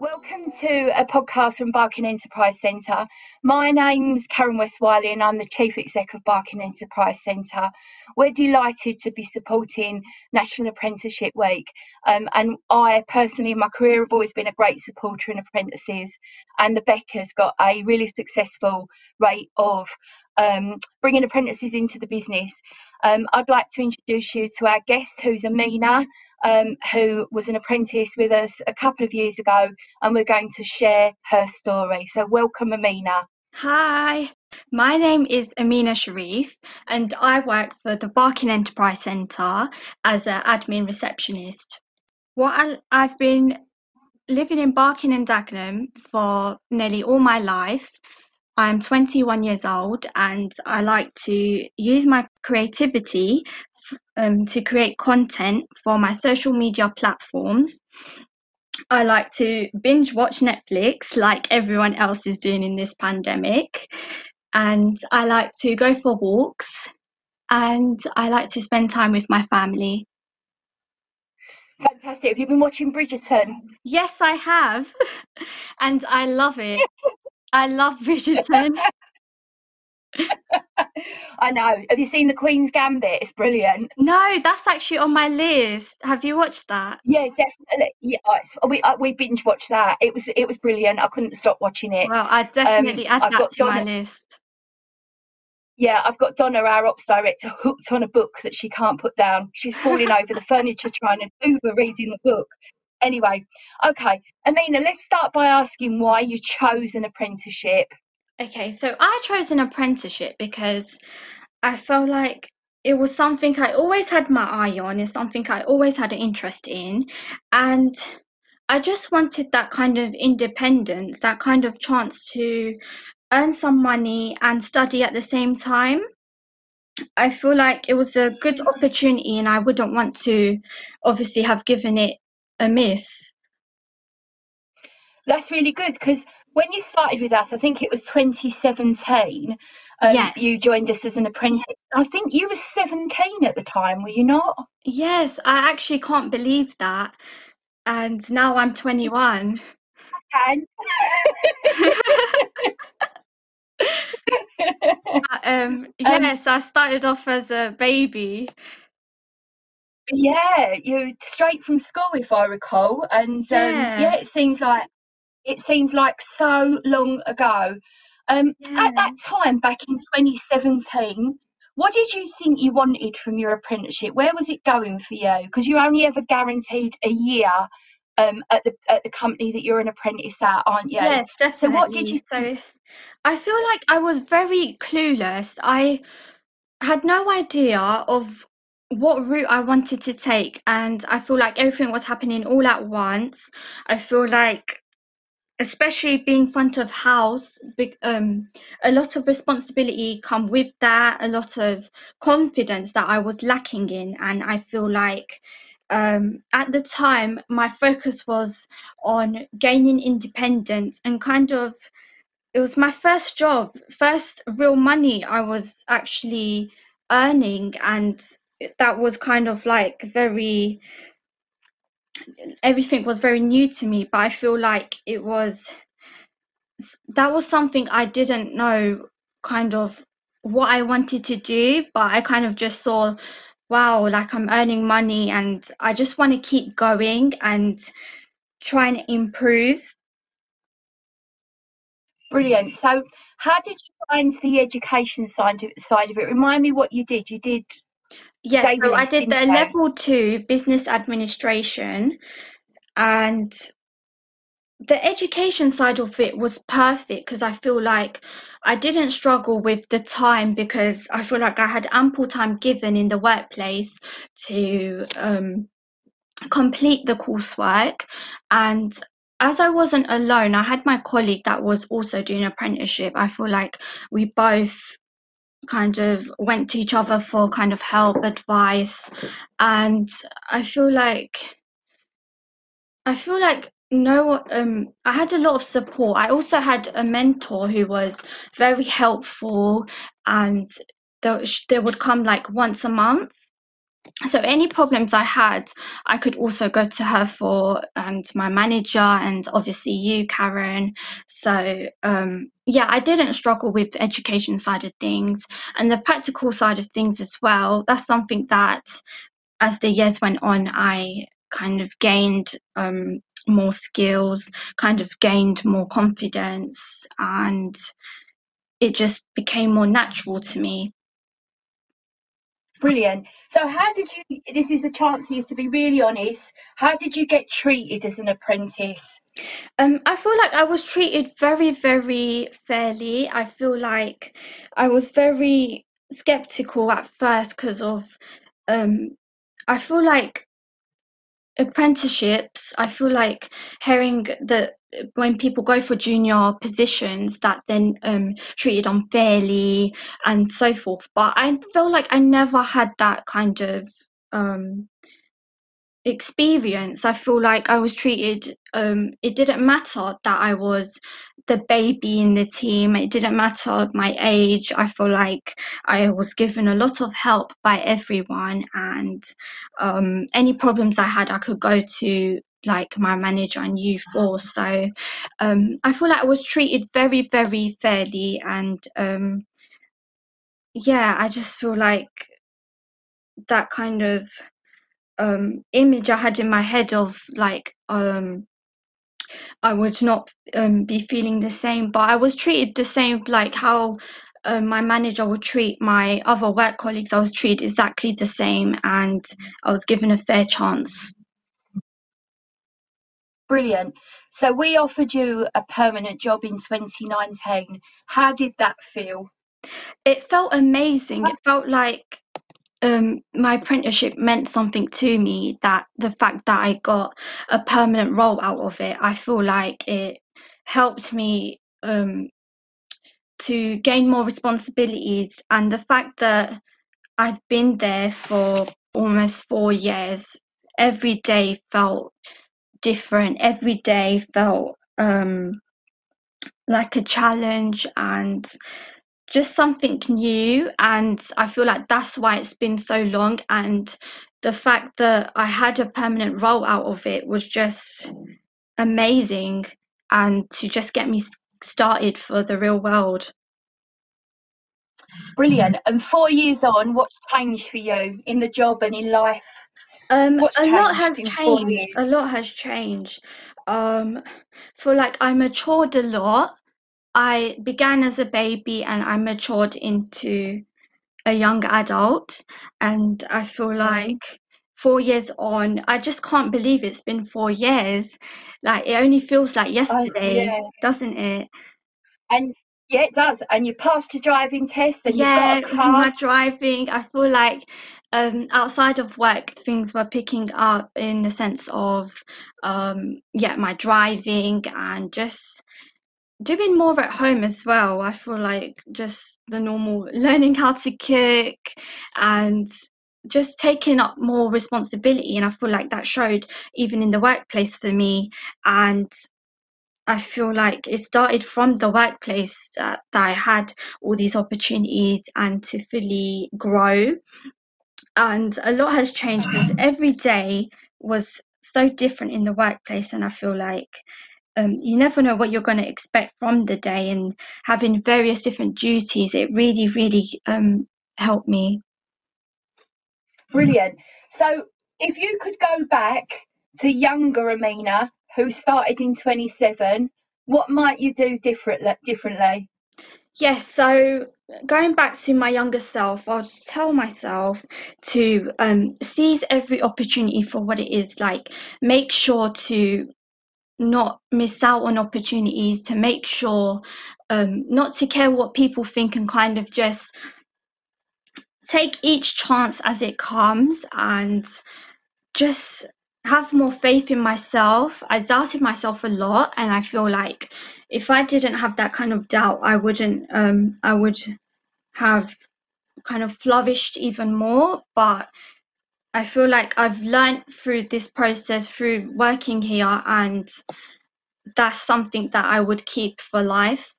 Welcome to a podcast from Barking Enterprise Centre. My name's Karen West Wiley and I'm the Chief Exec of Barking Enterprise Centre. We're delighted to be supporting National Apprenticeship Week um, and I personally in my career have always been a great supporter in apprentices and the BEC has got a really successful rate of um, bringing apprentices into the business. Um, I'd like to introduce you to our guest who's Amina um, who was an apprentice with us a couple of years ago, and we're going to share her story. So, welcome, Amina. Hi, my name is Amina Sharif, and I work for the Barking Enterprise Centre as an admin receptionist. What I, I've been living in Barking and Dagenham for nearly all my life. I'm 21 years old and I like to use my creativity um, to create content for my social media platforms. I like to binge watch Netflix like everyone else is doing in this pandemic. And I like to go for walks and I like to spend time with my family. Fantastic. Have you been watching Bridgerton? Yes, I have. and I love it. I love Bridgerton. I know. Have you seen The Queen's Gambit? It's brilliant. No, that's actually on my list. Have you watched that? Yeah, definitely. Yeah, we we binge watched that. It was it was brilliant. I couldn't stop watching it. Well, I definitely um, add I've that to Donna, my list. Yeah, I've got Donna, our ops director, hooked on a book that she can't put down. She's falling over the furniture trying to Uber reading the book. Anyway, okay, Amina, let's start by asking why you chose an apprenticeship. Okay, so I chose an apprenticeship because I felt like it was something I always had my eye on, it's something I always had an interest in, and I just wanted that kind of independence, that kind of chance to earn some money and study at the same time. I feel like it was a good opportunity and I wouldn't want to obviously have given it a miss. That's really good because when you started with us, I think it was 2017. Um, yes. You joined us as an apprentice. I think you were 17 at the time, were you not? Yes, I actually can't believe that. And now I'm 21. I can. um, yes, um, I started off as a baby. Yeah, you're straight from school, if I recall. And um, yeah. yeah, it seems like it seems like so long ago. Um, yeah. At that time, back in 2017, what did you think you wanted from your apprenticeship? Where was it going for you? Because you're only ever guaranteed a year um, at the at the company that you're an apprentice at, aren't you? Yes, definitely. So what did you? Think? So I feel like I was very clueless. I had no idea of what route I wanted to take, and I feel like everything was happening all at once. I feel like especially being front of house um, a lot of responsibility come with that a lot of confidence that i was lacking in and i feel like um, at the time my focus was on gaining independence and kind of it was my first job first real money i was actually earning and that was kind of like very everything was very new to me, but I feel like it was that was something I didn't know kind of what I wanted to do, but I kind of just saw, wow, like I'm earning money and I just want to keep going and trying to improve. Brilliant. So, how did you find the education side of, side of it? Remind me what you did. You did Yes, so I did the level two business administration and the education side of it was perfect because I feel like I didn't struggle with the time because I feel like I had ample time given in the workplace to um, complete the coursework. And as I wasn't alone, I had my colleague that was also doing apprenticeship. I feel like we both kind of went to each other for kind of help, advice, and I feel like I feel like no um I had a lot of support. I also had a mentor who was very helpful and they, would come like once a month so any problems I had, I could also go to her for, and my manager, and obviously you, Karen. So um, yeah, I didn't struggle with education side of things, and the practical side of things as well. That's something that, as the years went on, I kind of gained um, more skills, kind of gained more confidence, and it just became more natural to me. Brilliant. So, how did you? This is a chance for you to be really honest. How did you get treated as an apprentice? Um, I feel like I was treated very, very fairly. I feel like I was very skeptical at first because of. Um, I feel like apprenticeships. I feel like hearing that when people go for junior positions that then um, treated unfairly and so forth. But I feel like I never had that kind of um, experience. I feel like I was treated. Um, it didn't matter that I was the baby in the team. It didn't matter my age. I feel like I was given a lot of help by everyone, and um, any problems I had, I could go to like my manager and you for. So um, I feel like I was treated very, very fairly, and um, yeah, I just feel like that kind of um, image I had in my head of like um, I would not um, be feeling the same, but I was treated the same, like how uh, my manager would treat my other work colleagues. I was treated exactly the same, and I was given a fair chance. Brilliant. So we offered you a permanent job in 2019. How did that feel? It felt amazing. It felt like um, my apprenticeship meant something to me. That the fact that I got a permanent role out of it, I feel like it helped me um, to gain more responsibilities. And the fact that I've been there for almost four years, every day felt different. Every day felt um, like a challenge and just something new. And I feel like that's why it's been so long. And the fact that I had a permanent role out of it was just amazing and to just get me started for the real world. Brilliant. And four years on, what's changed for you in the job and in life? Um, a lot has changed. A lot has changed. Um, for like I matured a lot. I began as a baby and I matured into a young adult, and I feel like four years on, I just can't believe it's been four years. Like it only feels like yesterday, yeah. doesn't it? And yeah, it does. And you passed your driving test and yeah, you've got a car. my driving. I feel like um, outside of work, things were picking up in the sense of, um, yeah, my driving and just doing more at home as well. I feel like just the normal learning how to cook and just taking up more responsibility. And I feel like that showed even in the workplace for me. And I feel like it started from the workplace that, that I had all these opportunities and to fully grow and a lot has changed because every day was so different in the workplace and i feel like um, you never know what you're going to expect from the day and having various different duties it really really um, helped me. Brilliant. So if you could go back to younger amina who started in 27 what might you do different, differently Yes, so going back to my younger self, I'll just tell myself to um, seize every opportunity for what it is. Like, make sure to not miss out on opportunities, to make sure um, not to care what people think and kind of just take each chance as it comes and just have more faith in myself. I doubted myself a lot, and I feel like if I didn't have that kind of doubt, I wouldn't. Um, I would have kind of flourished even more. But I feel like I've learned through this process, through working here, and that's something that I would keep for life.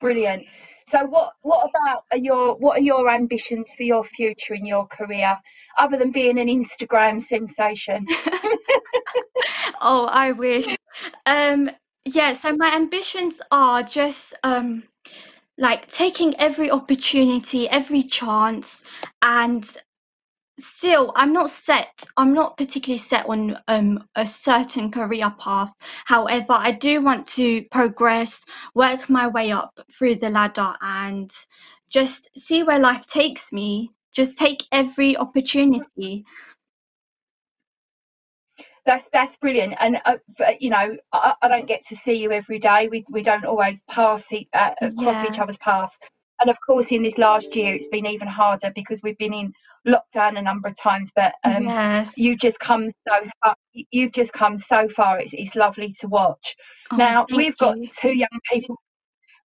Brilliant. So what what about your what are your ambitions for your future in your career other than being an Instagram sensation? oh, I wish. Um yeah, so my ambitions are just um like taking every opportunity, every chance and still i'm not set i'm not particularly set on um, a certain career path. However i do want to progress work my way up through the ladder and just see where life takes me. Just take every opportunity. That's that's brilliant. And uh, you know I, I, don't get to see you every day. We, we don't always pass e- uh, cross yeah. each other's paths and of course in this last year it's been even harder because we've been in lockdown a number of times but um, yes. you just come so far you've just come so far it's, it's lovely to watch oh, now we've you. got two young people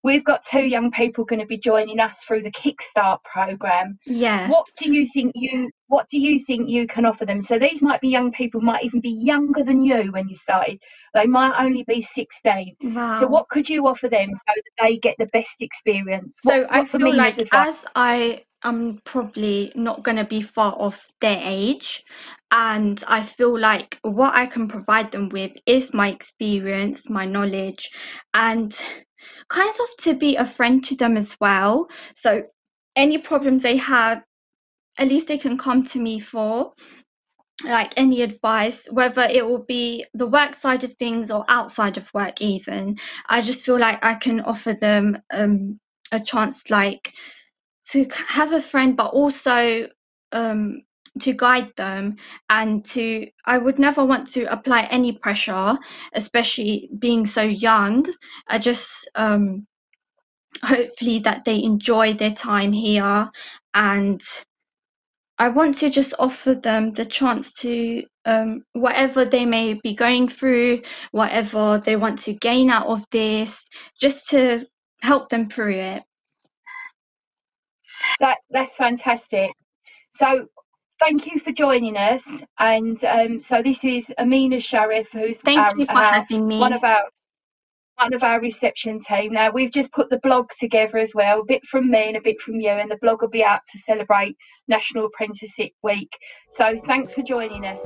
we've got two young people going to be joining us through the kickstart program. Yeah what do you think you what do you think you can offer them? So these might be young people might even be younger than you when you started. They might only be 16 wow. so what could you offer them so that they get the best experience? So what, i feel like as i am probably not going to be far off their age and i feel like what i can provide them with is my experience my knowledge and kind of to be a friend to them as well. So any problems they have, at least they can come to me for like any advice, whether it will be the work side of things or outside of work, even. I just feel like I can offer them um, a chance, like to have a friend, but also um, to guide them and to i would never want to apply any pressure especially being so young. I just um hopefully that they enjoy their time here and i want to just offer them the chance to um, whatever they may be going through whatever they want to gain out of this just to help them through it. That that's fantastic. So thank you for joining us. And um, so this is Amina Sharif, who's thank our, you for our, having me. One of our one of our reception team. Now we've just put the blog together as well, a bit from me and a bit from you, and the blog will be out to celebrate National Apprenticeship Week. So thanks for joining us.